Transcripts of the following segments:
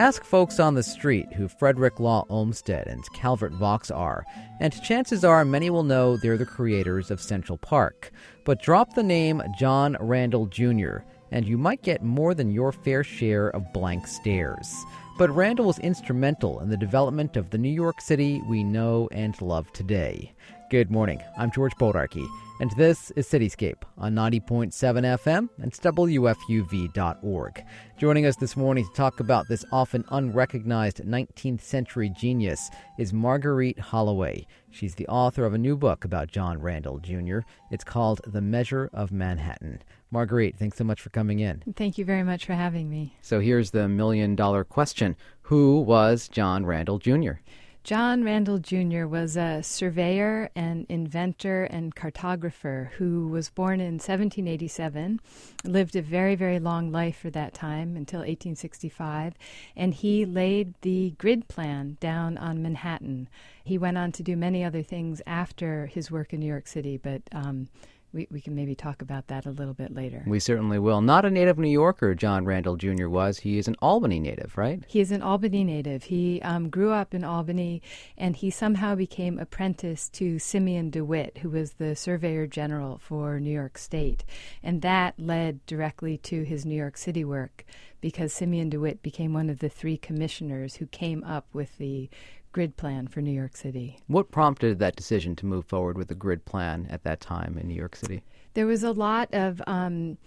Ask folks on the street who Frederick Law Olmsted and Calvert Vaux are, and chances are many will know they're the creators of Central Park. But drop the name John Randel Jr., and you might get more than your fair share of blank stares. But Randel was instrumental in the development of the New York City we know and love today. Good morning. I'm George Bodarky, and this is Cityscape on 90.7 FM and WFUV.org. Joining us this morning to talk about this often unrecognized 19th century genius is Marguerite Holloway. She's the author of a new book about John Randel Jr. It's called The Measure of Manhattan. Marguerite, thanks so much for coming in. Thank you very much for having me. So here's the million dollar question Who was John Randel Jr.? John Randel Jr. was a surveyor and inventor and cartographer who was born in 1787, lived a very, very long life for that time until 1865, and he laid the grid plan down on Manhattan. He went on to do many other things after his work in New York City, but um, we, we can maybe talk about that a little bit later. We certainly will. Not a native New Yorker, John Randel Jr. was. He is an Albany native, right? He is an Albany native. He um, grew up in Albany and he somehow became apprenticed to Simeon DeWitt, who was the Surveyor General for New York State. And that led directly to his New York City work because Simeon DeWitt became one of the three commissioners who came up with the grid plan for New York City. What prompted that decision to move forward with the grid plan at that time in New York City? There was a lot of um,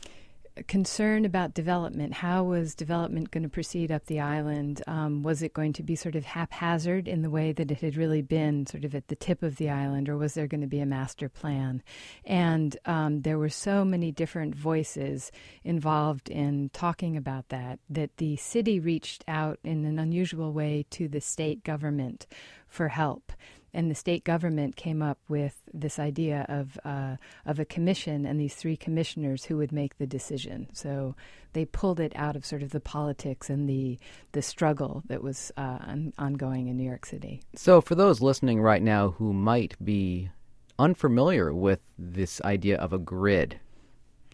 concern about development. How was development going to proceed up the island? Um, was it going to be sort of haphazard in the way that it had really been, sort of at the tip of the island, or was there going to be a master plan? And um, there were so many different voices involved in talking about that that the city reached out in an unusual way to the state government for help and the state government came up with this idea of uh, of a commission and these three commissioners who would make the decision. So they pulled it out of sort of the politics and the the struggle that was uh, on, ongoing in New York City. So for those listening right now who might be unfamiliar with this idea of a grid.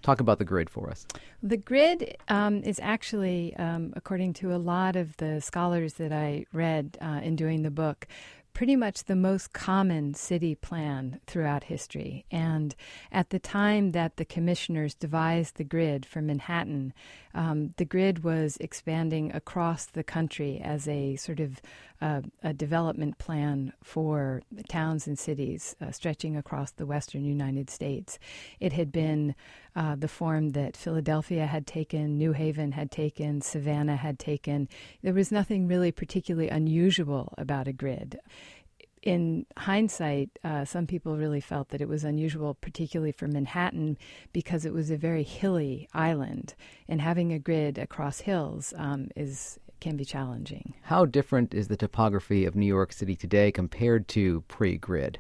Talk about the grid for us. The grid um, is actually, um, according to a lot of the scholars that I read uh, in doing the book, pretty much the most common city plan throughout history. And at the time that the commissioners devised the grid for Manhattan, um, the grid was expanding across the country as a sort of uh, a development plan for towns and cities uh, stretching across the western United States. It had been uh, the form that Philadelphia had taken, New Haven had taken, Savannah had taken. There was nothing really particularly unusual about a grid in hindsight, uh, some people really felt that it was unusual, particularly for Manhattan, because it was a very hilly island, and having a grid across hills um, is can be challenging. How different is the topography of New York City today compared to pre-grid?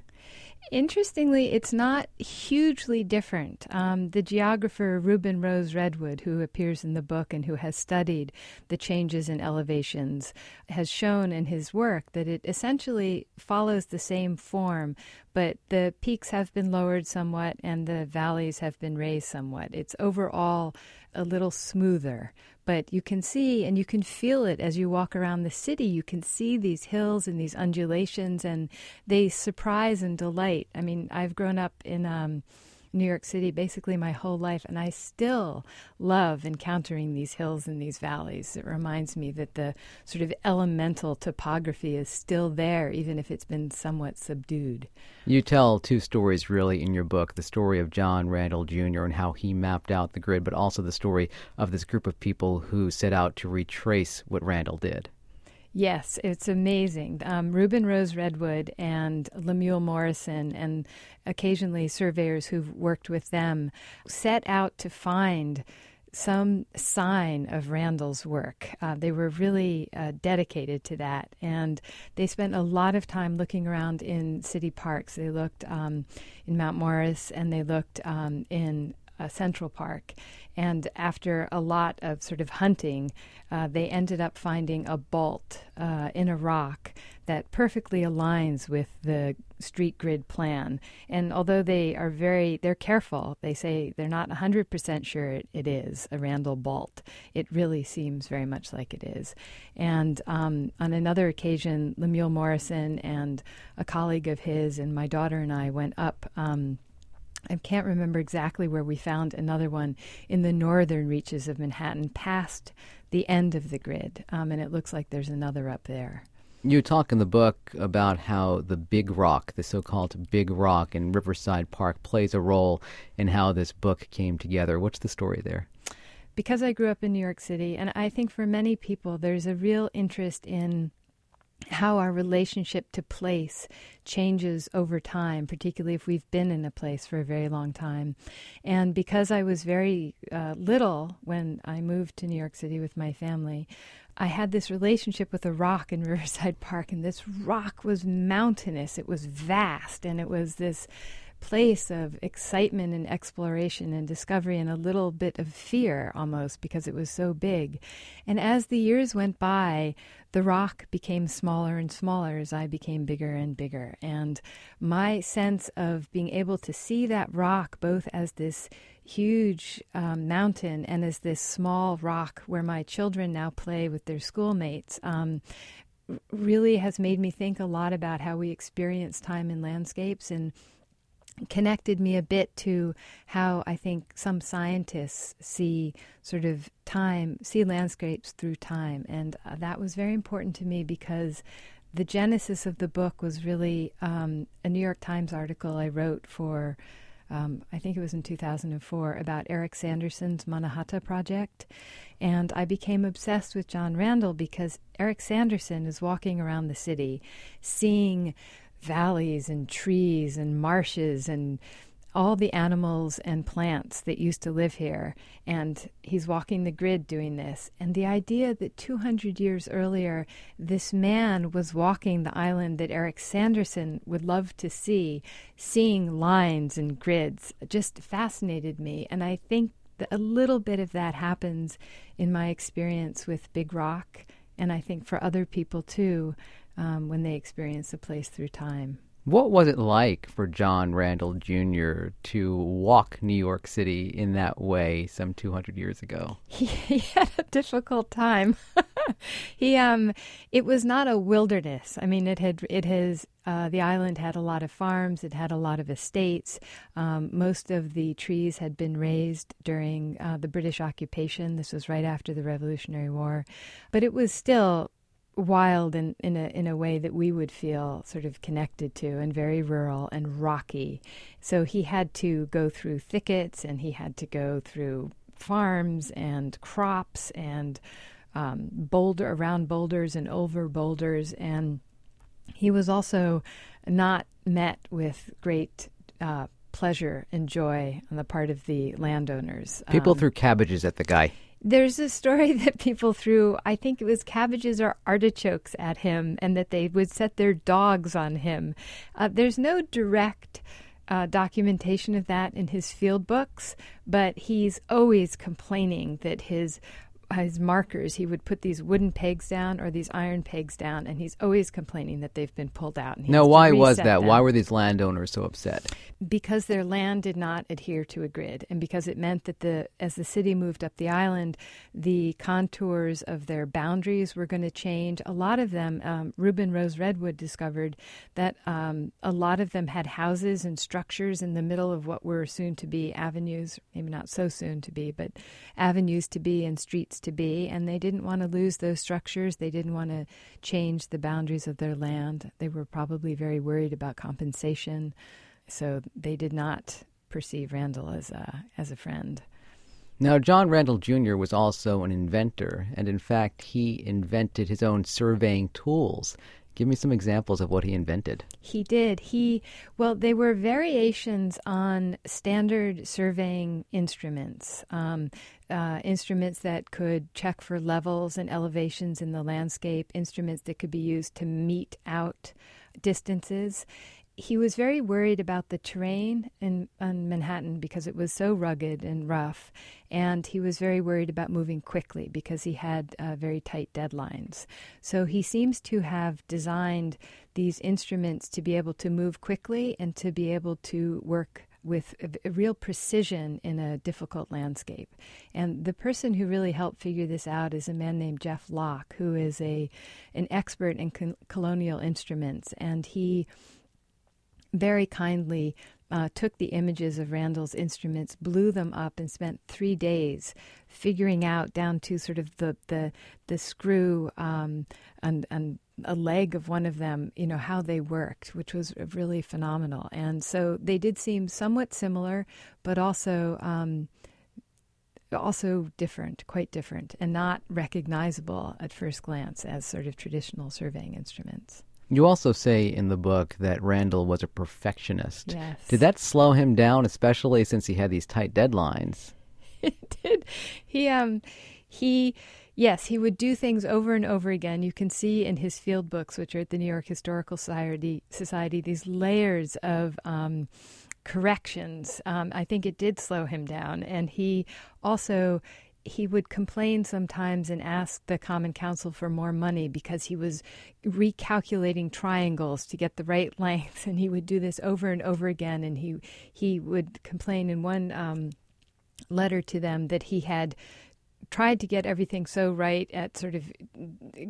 Interestingly, it's not hugely different. Um, the geographer Reuben Rose Redwood, who appears in the book and who has studied the changes in elevations, has shown in his work that it essentially follows the same form, but the peaks have been lowered somewhat and the valleys have been raised somewhat. It's overall a little smoother, but you can see and you can feel it as you walk around the city. You can see these hills and these undulations, and they surprise and delight. I mean, I've grown up in um, New York City basically my whole life, and I still love encountering these hills and these valleys. It reminds me that the sort of elemental topography is still there, even if it's been somewhat subdued. You tell two stories really in your book the story of John Randel Jr. and how he mapped out the grid, but also the story of this group of people who set out to retrace what Randel did. Yes, it's amazing. Um, Reuben Rose Redwood and Lemuel Morrison, and occasionally surveyors who've worked with them, set out to find some sign of Randel's work. Uh, they were really uh, dedicated to that, and they spent a lot of time looking around in city parks. They looked um, in Mount Morris, and they looked um, in uh, Central Park. And after a lot of sort of hunting, uh, they ended up finding a bolt uh, in a rock that perfectly aligns with the street grid plan. And although they are very, they're careful, they say they're not 100% sure it, it is a Randel bolt. It really seems very much like it is. And um, on another occasion, Lemuel Morrison and a colleague of his and my daughter and I went up. Um, I can't remember exactly where we found another one in the northern reaches of Manhattan, past the end of the grid, um, and it looks like there's another up there. You talk in the book about how the Big Rock, the so called Big Rock in Riverside Park, plays a role in how this book came together. What's the story there? Because I grew up in New York City, and I think for many people, there's a real interest in how our relationship to place changes over time, particularly if we've been in a place for a very long time. And because I was very uh, little when I moved to New York City with my family, I had this relationship with a rock in Riverside Park, and this rock was mountainous. It was vast, and it was this place of excitement and exploration and discovery and a little bit of fear almost because it was so big. And as the years went by, the rock became smaller and smaller as I became bigger and bigger. And my sense of being able to see that rock both as this huge um, mountain and as this small rock where my children now play with their schoolmates um, really has made me think a lot about how we experience time in landscapes and connected me a bit to how I think some scientists see sort of time, see landscapes through time. And uh, that was very important to me because the genesis of the book was really um, a New York Times article I wrote for. Um, I think it was in 2004, about Eric Sanderson's Mannahatta project. And I became obsessed with John Randel because Eric Sanderson is walking around the city seeing valleys and trees and marshes and all the animals and plants that used to live here. And he's walking the grid doing this. And the idea that 200 years earlier, this man was walking the island that Eric Sanderson would love to see, seeing lines and grids, just fascinated me. And I think that a little bit of that happens in my experience with Big Rock. And I think for other people too um, when they experience a place through time. What was it like for John Randel Jr. to walk New York City in that way some 200 years ago? He, he had a difficult time. he um, it was not a wilderness. I mean, it had it has uh, the island had a lot of farms. It had a lot of estates. Um, most of the trees had been raised during uh, the British occupation. This was right after the Revolutionary War, but it was still wild in, in a in a way that we would feel sort of connected to and very rural and rocky. So he had to go through thickets and he had to go through farms and crops and um, boulder around boulders and over boulders and he was also not met with great uh, pleasure and joy on the part of the landowners. People um, threw cabbages at the guy. There's a story that people threw, I think it was cabbages or artichokes at him, and that they would set their dogs on him. Uh, there's no direct uh, documentation of that in his field books, but he's always complaining that his his markers, he would put these wooden pegs down or these iron pegs down, and he's always complaining that they've been pulled out. now, why was that? Them. Why were these landowners so upset? Because their land did not adhere to a grid, and because it meant that the as the city moved up the island, the contours of their boundaries were going to change. A lot of them, um, Reuben Rose Redwood discovered that um, a lot of them had houses and structures in the middle of what were soon to be avenues, maybe not so soon to be, but avenues to be and streets to be, and they didn't want to lose those structures. They didn't want to change the boundaries of their land. They were probably very worried about compensation, so they did not perceive Randel as a, as a friend. Now, John Randel Jr. was also an inventor, and in fact, he invented his own surveying tools. Give me some examples of what he invented. He did. He, well, they were variations on standard surveying instruments, um, uh, instruments that could check for levels and elevations in the landscape, instruments that could be used to mete out distances he was very worried about the terrain in, in, Manhattan because it was so rugged and rough, and he was very worried about moving quickly because he had uh, very tight deadlines. So he seems to have designed these instruments to be able to move quickly and to be able to work with a, real precision in a difficult landscape. And the person who really helped figure this out is a man named Jeff Locke, who is a an expert in con- colonial instruments, and he very kindly uh, took the images of Randel's instruments, blew them up, and spent three days figuring out down to sort of the the the screw um, and and a leg of one of them, you know, how they worked, which was really phenomenal. And so they did seem somewhat similar, but also. Um, also different, quite different, and not recognizable at first glance as sort of traditional surveying instruments. You also say in the book that Randel was a perfectionist. Yes. Did that slow him down, especially since he had these tight deadlines? It did. He um he yes, he would do things over and over again. You can see in his field books, which are at the New York Historical Society, Society these layers of um, corrections. Um, I think it did slow him down, and he also he would complain sometimes and ask the Common Council for more money because he was recalculating triangles to get the right length, and he would do this over and over again. And he he would complain in one um, letter to them that he had tried to get everything so right at sort of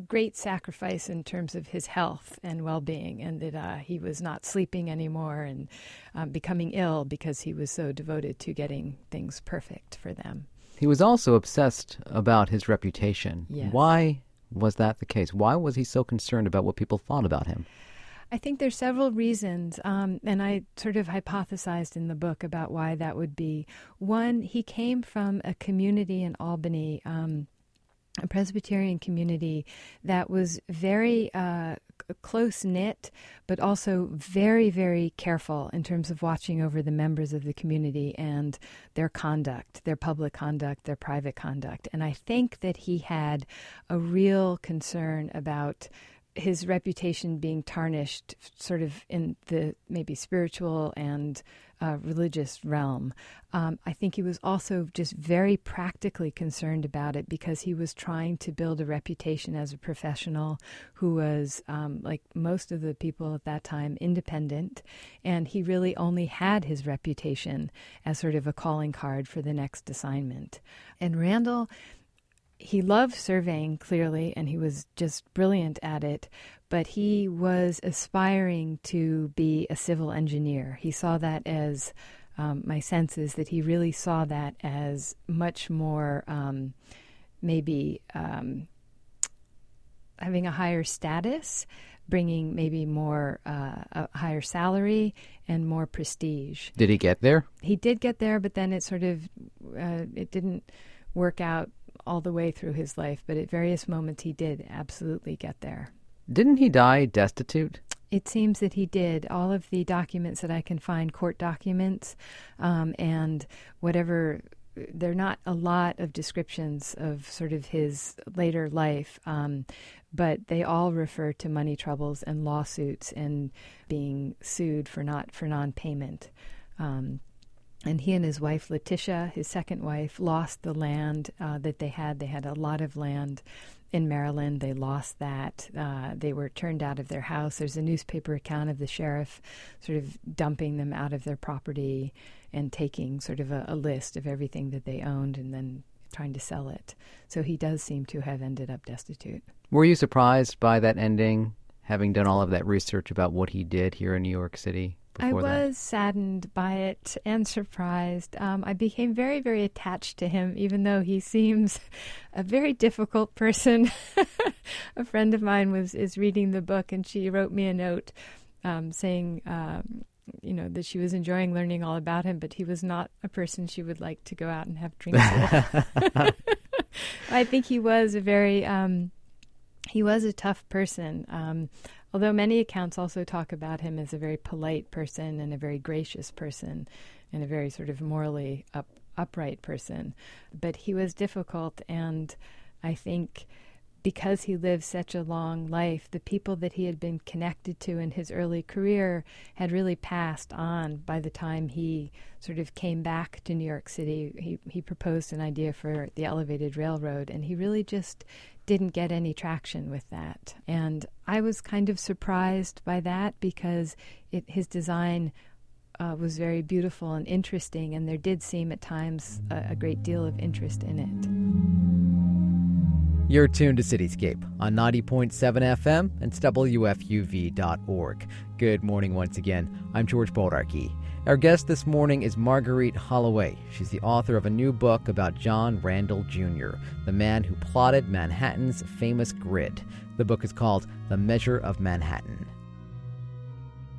great sacrifice in terms of his health and well-being and that uh, he was not sleeping anymore and um, becoming ill because he was so devoted to getting things perfect for them he was also obsessed about his reputation. Yes. Why was that the case? Why was he so concerned about what people thought about him? I think there's several reasons, um, and I sort of hypothesized in the book about why that would be. One, he came from a community in Albany. Um, a Presbyterian community that was very uh, close knit, but also very, very careful in terms of watching over the members of the community and their conduct, their public conduct, their private conduct. And I think that he had a real concern about his reputation being tarnished sort of in the maybe spiritual and uh, religious realm. Um, I think he was also just very practically concerned about it because he was trying to build a reputation as a professional who was, um, like most of the people at that time, independent. And he really only had his reputation as sort of a calling card for the next assignment. And Randel he loved surveying clearly and he was just brilliant at it but he was aspiring to be a civil engineer. He saw that as um, my sense is that he really saw that as much more um, maybe um, having a higher status bringing maybe more uh, a higher salary and more prestige. Did he get there? He did get there but then it sort of uh, it didn't work out all the way through his life, but at various moments he did absolutely get there. Didn't he die destitute? It seems that he did. All of the documents that I can find, court documents, um, and whatever, there are not a lot of descriptions of sort of his later life, um, but they all refer to money troubles and lawsuits and being sued for not for non-payment. Um, and he and his wife Letitia, his second wife, lost the land uh, that they had. They had a lot of land in Maryland. They lost that. Uh, they were turned out of their house. There's a newspaper account of the sheriff sort of dumping them out of their property and taking sort of a, a list of everything that they owned and then trying to sell it. So he does seem to have ended up destitute. Were you surprised by that ending, having done all of that research about what he did here in New York City? I was that? saddened by it and surprised. Um, I became very, very attached to him, even though he seems a very difficult person. a friend of mine was is reading the book, and she wrote me a note um, saying, um, you know, that she was enjoying learning all about him, but he was not a person she would like to go out and have drinks with. I think he was a very um, he was a tough person. Um, Although many accounts also talk about him as a very polite person and a very gracious person and a very sort of morally up, upright person. But he was difficult, and I think because he lived such a long life, the people that he had been connected to in his early career had really passed on by the time he sort of came back to New York City. He, he proposed an idea for the elevated railroad, and he really just didn't get any traction with that. And I was kind of surprised by that because it, his design uh, was very beautiful and interesting, and there did seem at times a, a great deal of interest in it. You're tuned to Cityscape on 90.7 FM and WFUV.org. Good morning once again. I'm George Bodarky. Our guest this morning is Marguerite Holloway. She's the author of a new book about John Randel Jr., the man who plotted Manhattan's famous grid. The book is called The Measure of Manhattan.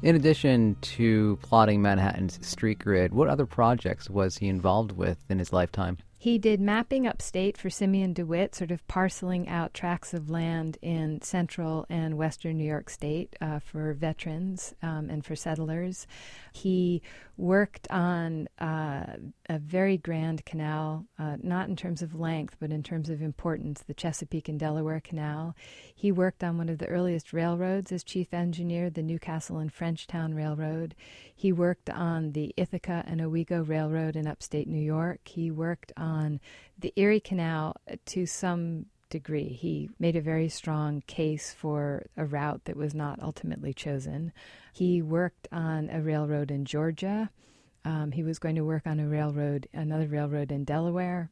In addition to plotting Manhattan's street grid, what other projects was he involved with in his lifetime? He did mapping upstate for Simeon DeWitt, sort of parceling out tracts of land in central and western New York State uh, for veterans um, and for settlers. He worked on uh, a very grand canal, uh, not in terms of length, but in terms of importance, the Chesapeake and Delaware Canal. He worked on one of the earliest railroads as chief engineer, the Newcastle and Frenchtown Railroad. He worked on the Ithaca and Owego Railroad in upstate New York. He worked on the Erie Canal to some degree. He made a very strong case for a route that was not ultimately chosen. He worked on a railroad in Georgia. Um, he was going to work on a railroad, another railroad in Delaware.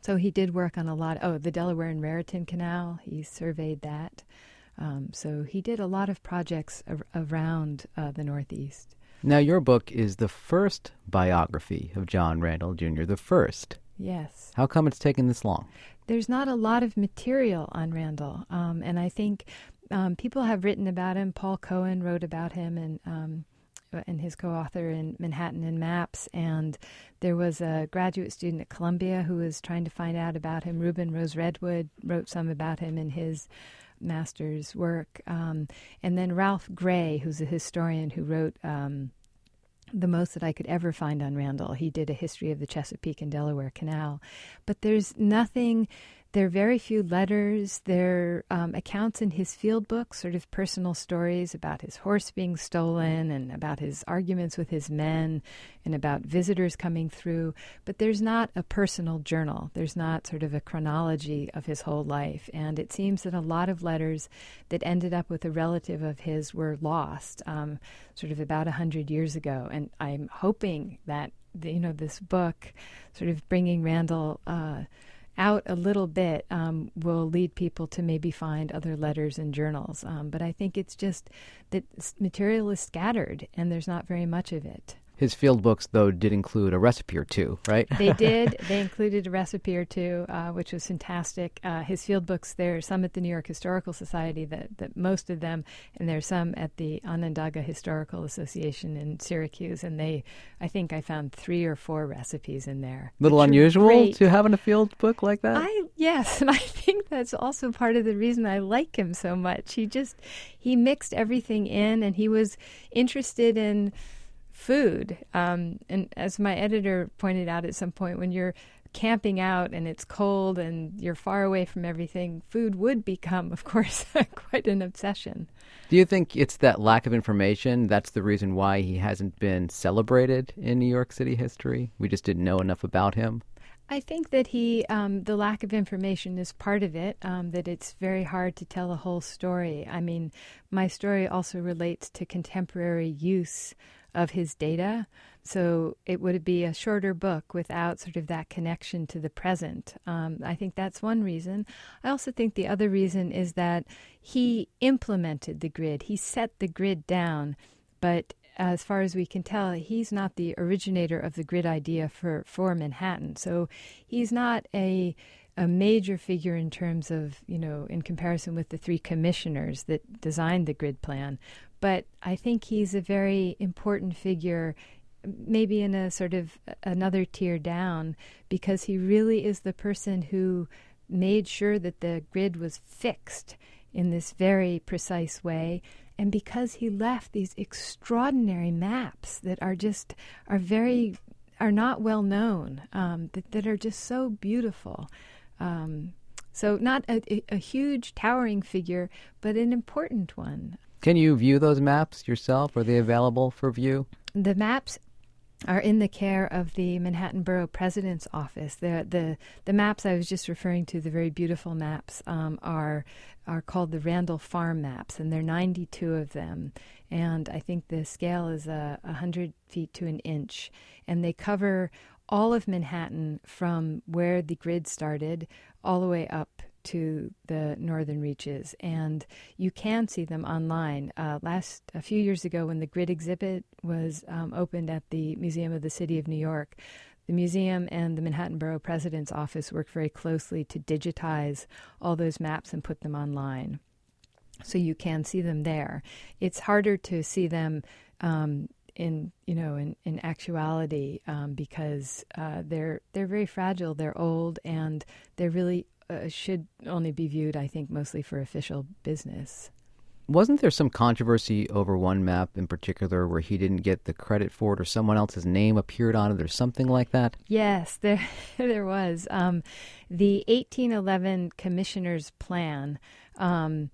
So he did work on a lot. Oh, the Delaware and Raritan Canal. He surveyed that. Um, so he did a lot of projects ar- around uh, the Northeast. Now, your book is the first biography of John Randel Jr., the first. Yes. How come it's taken this long? There's not a lot of material on Randel, um, and I think um, people have written about him. Paul Cohen wrote about him, and um, and his co-author in Manhattan in Maps. And there was a graduate student at Columbia who was trying to find out about him. Reuben Rose Redwood wrote some about him in his master's work. Um, and then Ralph Gray, who's a historian who wrote um, the most that I could ever find on Randel. He did a history of the Chesapeake and Delaware Canal. But there's nothing there are very few letters. There are um, accounts in his field book, sort of personal stories about his horse being stolen and about his arguments with his men and about visitors coming through. But there's not a personal journal. There's not sort of a chronology of his whole life. And it seems that a lot of letters that ended up with a relative of his were lost, um, sort of about a hundred years ago. And I'm hoping that you know this book, sort of bringing Randel. Uh, out a little bit um, will lead people to maybe find other letters and journals. Um, but I think it's just that material is scattered and there's not very much of it. His field books, though, did include a recipe or two, right? they did. They included a recipe or two, uh, which was fantastic. Uh, his field books, there are some at the New York Historical Society, that, that most of them, and there's some at the Onondaga Historical Association in Syracuse, and they, I think I found three or four recipes in there. Little unusual great. to have in a field book like that. I yes, and I think that's also part of the reason I like him so much. He just he mixed everything in, and he was interested in food. Um, and as my editor pointed out at some point, when you're camping out and it's cold and you're far away from everything, food would become, of course, quite an obsession. Do you think it's that lack of information that's the reason why he hasn't been celebrated in New York City history? We just didn't know enough about him? I think that he, um, the lack of information is part of it, um, that it's very hard to tell a whole story. I mean, my story also relates to contemporary use of his data. So it would be a shorter book without sort of that connection to the present. Um, I think that's one reason. I also think the other reason is that he implemented the grid, he set the grid down, but as far as we can tell, he's not the originator of the grid idea for, for Manhattan. So he's not a a major figure in terms of, you know, in comparison with the three commissioners that designed the grid plan but I think he's a very important figure maybe in a sort of another tier down because he really is the person who made sure that the grid was fixed in this very precise way and because he left these extraordinary maps that are just are very are not well known um, that, that are just so beautiful um, So, not a, a huge, towering figure, but an important one. Can you view those maps yourself? Are they available for view? The maps are in the care of the Manhattan Borough President's Office. The the the maps I was just referring to, the very beautiful maps, um, are are called the Randel Farm maps, and there are 92 of them. And I think the scale is a uh, 100 feet to an inch, and they cover all of Manhattan from where the grid started all the way up to the northern reaches, and you can see them online. Uh, last a few years ago, when the grid exhibit was um, opened at the Museum of the City of New York, the museum and the Manhattan Borough President's Office worked very closely to digitize all those maps and put them online. So you can see them there. It's harder to see them um, in you know in, in actuality um, because uh, they're they're very fragile. They're old and they're really uh, should only be viewed, I think, mostly for official business. Wasn't there some controversy over one map in particular where he didn't get the credit for it, or someone else's name appeared on it, or something like that? Yes, there there was. Um, the 1811 Commissioner's Plan. Um,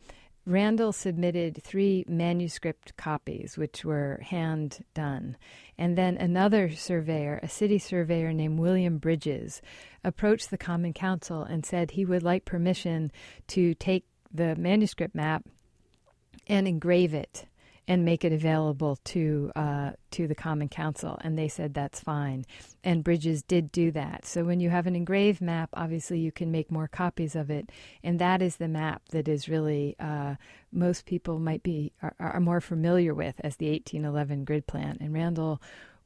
Randel submitted three manuscript copies, which were hand done. And then another surveyor, a city surveyor named William Bridges, approached the Common Council and said he would like permission to take the manuscript map and engrave it and make it available to uh, to the Common Council, and they said that's fine. And Bridges did do that. So when you have an engraved map, obviously you can make more copies of it, and that is the map that is really uh, most people might be are, are more familiar with as the 1811 grid plan. And Randel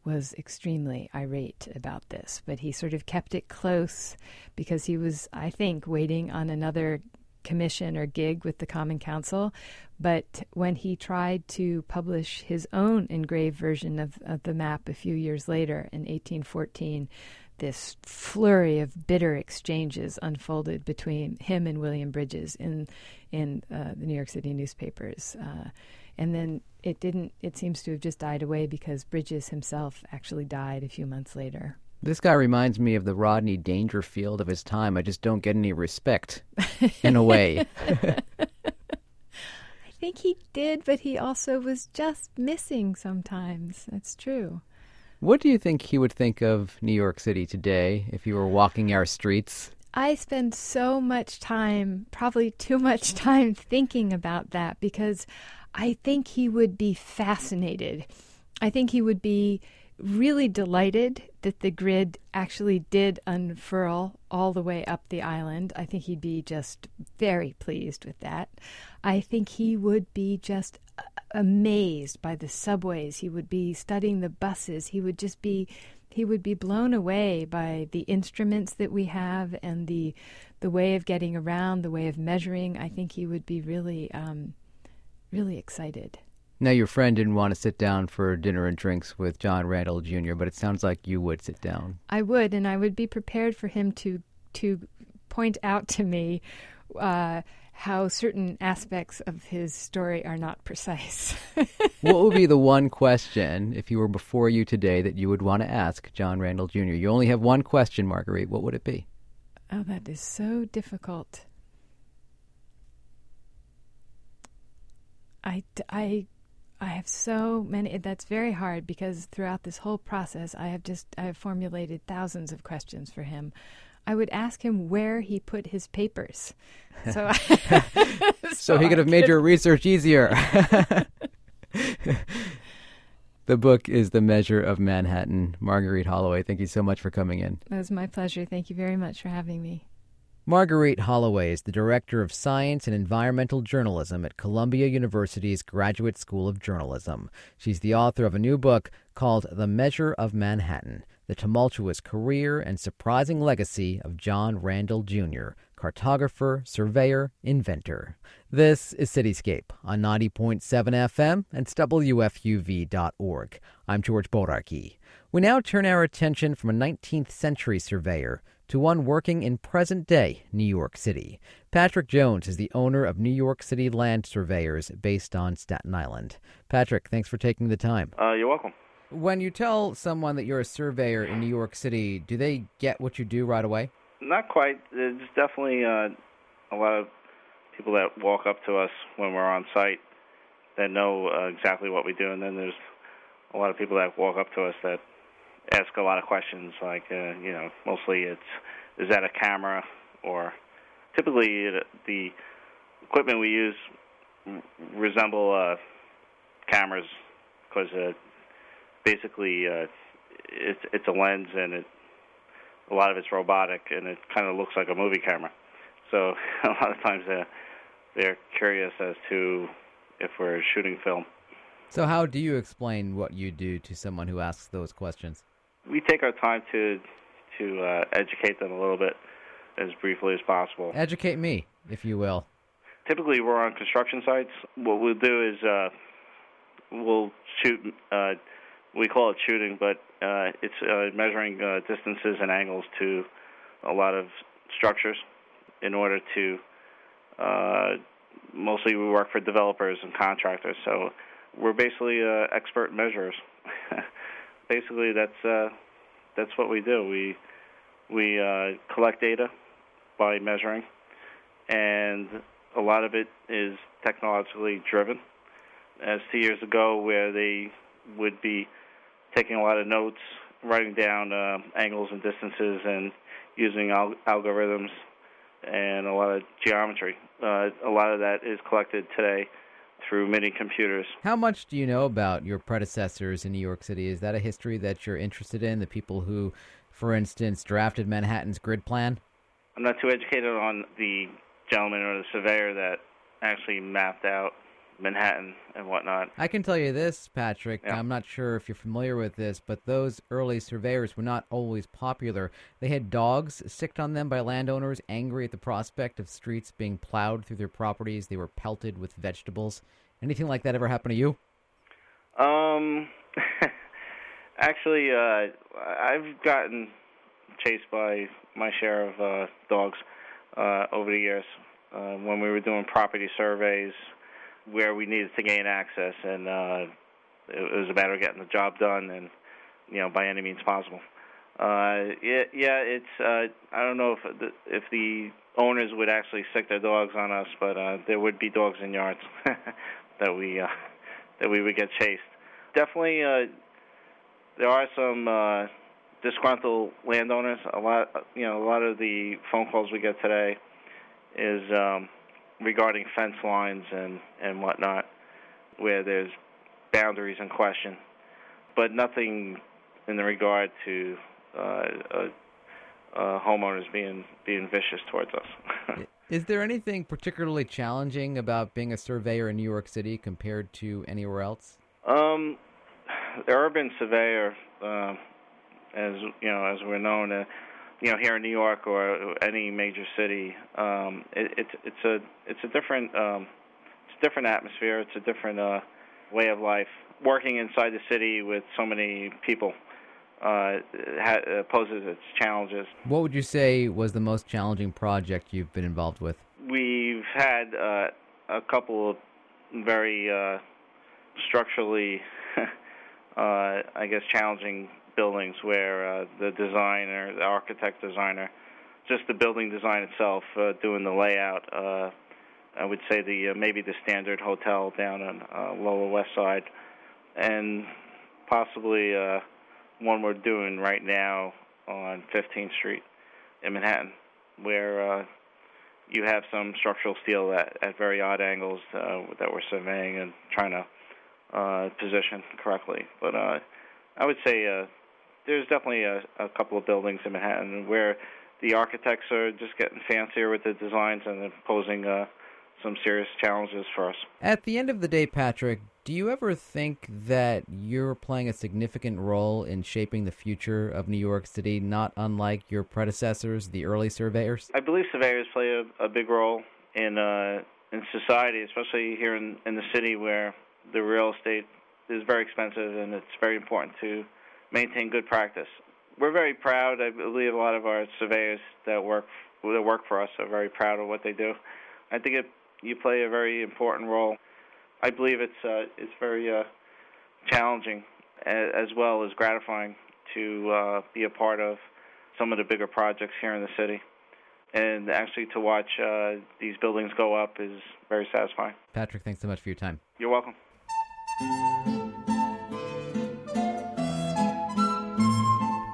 was extremely irate about this, but he sort of kept it close because he was, I think, waiting on another commission or gig with the Common Council. But when he tried to publish his own engraved version of, of the map a few years later in 1814, this flurry of bitter exchanges unfolded between him and William Bridges in in uh, the New York City newspapers, uh, and then it didn't. It seems to have just died away because Bridges himself actually died a few months later. This guy reminds me of the Rodney Dangerfield of his time. I just don't get any respect, in a way. I think he did, but he also was just missing sometimes. That's true. What do you think he would think of New York City today if he were walking our streets? I spend so much time, probably too much time, thinking about that because I think he would be fascinated. I think he would be really delighted that the grid actually did unfurl all the way up the island. I think he'd be just very pleased with that. I think he would be just amazed by the subways. He would be studying the buses. He would just be he would be blown away by the instruments that we have and the the way of getting around, the way of measuring. I think he would be really um, really excited. Now, your friend didn't want to sit down for dinner and drinks with John Randel Jr., but it sounds like you would sit down. I would, and I would be prepared for him to to point out to me uh, how certain aspects of his story are not precise. what would be the one question, if he were before you today, that you would want to ask John Randel Jr.? You only have one question, Marguerite. What would it be? Oh, that is so difficult. I, I I have so many. That's very hard because throughout this whole process, I have just I have formulated thousands of questions for him. I would ask him where he put his papers, so so, so, he could have made your research easier. the book is The Measure of Manhattan. Marguerite Holloway, thank you so much for coming in. It was my pleasure. Thank you very much for having me. Marguerite Holloway is the Director of Science and Environmental Journalism at Columbia University's Graduate School of Journalism. She's the author of a new book called The Measure of Manhattan The Tumultuous Career and Surprising Legacy of John Randel, Jr., cartographer, surveyor, inventor. This is Cityscape on 90.7 FM and WFUV.org. I'm George Bodarky. We now turn our attention from a 19th century surveyor to one working in present day New York City. Patrick Jones is the owner of New York City Land Surveyors based on Staten Island. Patrick, thanks for taking the time. Uh, you're welcome. When you tell someone that you're a surveyor in New York City, do they get what you do right away? Not quite. There's definitely uh, a lot of people that walk up to us when we're on site that know uh, exactly what we do, and then there's a lot of people that walk up to us that ask a lot of questions. Like, uh, you know, mostly it's is that a camera or typically the equipment we use resemble uh, cameras because uh, basically uh, it's it's a lens and it a lot of it's robotic and it kind of looks like a movie camera. So a lot of times uh, they're curious as to if we're shooting film. So how do you explain what you do to someone who asks those questions? We take our time to to uh, educate them a little bit as briefly as possible. Educate me, if you will. Typically, we're on construction sites. What we'll do is uh, we'll shoot. Uh, we call it shooting, but uh, it's uh, measuring uh, distances and angles to a lot of structures in order to. Uh, mostly, we work for developers and contractors, so we're basically uh, expert measurers. basically, that's uh, that's what we do. We we uh, collect data by measuring, and a lot of it is technologically driven. As two years ago, where they would be taking a lot of notes, writing down uh, angles and distances, and using al- algorithms and a lot of geometry. Uh, a lot of that is collected today through many computers. How much do you know about your predecessors in New York City? Is that a history that you're interested in? The people who, for instance, drafted Manhattan's grid plan? I'm not too educated on the gentleman or the surveyor that actually mapped out Manhattan and whatnot. I can tell you this, Patrick. Yeah. I'm not sure if you're familiar with this, but those early surveyors were not always popular. They had dogs sicked on them by landowners, angry at the prospect of streets being plowed through their properties. They were pelted with vegetables. Anything like that ever happen to you? Um, actually, uh, I've gotten chased by my share of uh, dogs uh, over the years uh, when we were doing property surveys where we needed to gain access, and uh, it, it was a matter of getting the job done, and you know by any means possible. Uh, yeah, yeah, it's uh, I don't know if the, if the owners would actually sick their dogs on us, but uh, there would be dogs in yards that we uh, that we would get chased. Definitely, uh, there are some uh, disgruntled landowners. A lot, you know, a lot of the phone calls we get today is um, regarding fence lines and and whatnot, where there's boundaries in question, but nothing in the regard to uh, uh, uh, homeowners being being vicious towards us. Is there anything particularly challenging about being a surveyor in New York City compared to anywhere else? Um, the urban surveyor, uh, as you know, as we're known, uh, you know, here in New York or any major city, um, it, it's it's a it's a different um, it's a different atmosphere. It's a different uh, way of life. Working inside the city with so many people uh, ha- uh, poses its challenges. What would you say was the most challenging project you've been involved with? We've had uh, a couple of very uh, structurally, uh, I guess, challenging buildings where uh, the designer, the architect designer, just the building design itself, uh, doing the layout. Uh, I would say the uh, maybe the standard hotel down on uh, Lower West Side, and possibly uh, one we're doing right now on 15th Street in Manhattan, where uh, you have some structural steel at, at very odd angles uh, that we're surveying and trying to uh, position correctly. But uh, I would say uh, there's definitely a, a couple of buildings in Manhattan where the architects are just getting fancier with the designs and they're posing uh, some serious challenges for us. At the end of the day, Patrick, do you ever think that you're playing a significant role in shaping the future of New York City, not unlike your predecessors, the early surveyors? I believe surveyors play a, a big role in uh, in society, especially here in, in the city where the real estate is very expensive and it's very important to maintain good practice. We're very proud. I believe a lot of our surveyors that work that work for us are very proud of what they do. I think it, you play a very important role. I believe it's uh, it's very uh, challenging as well as gratifying to uh, be a part of some of the bigger projects here in the city. and actually to watch uh, these buildings go up is very satisfying. Patrick, thanks so much for your time. You're welcome.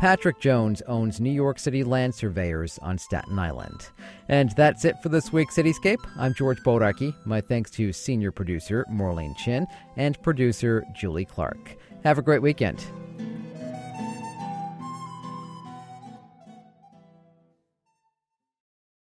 Patrick Jones owns New York City Land Surveyors on Staten Island. And that's it for this week's Cityscape. I'm George Bodarky. My thanks to senior producer Maureen Chin and producer Julie Clark. Have a great weekend.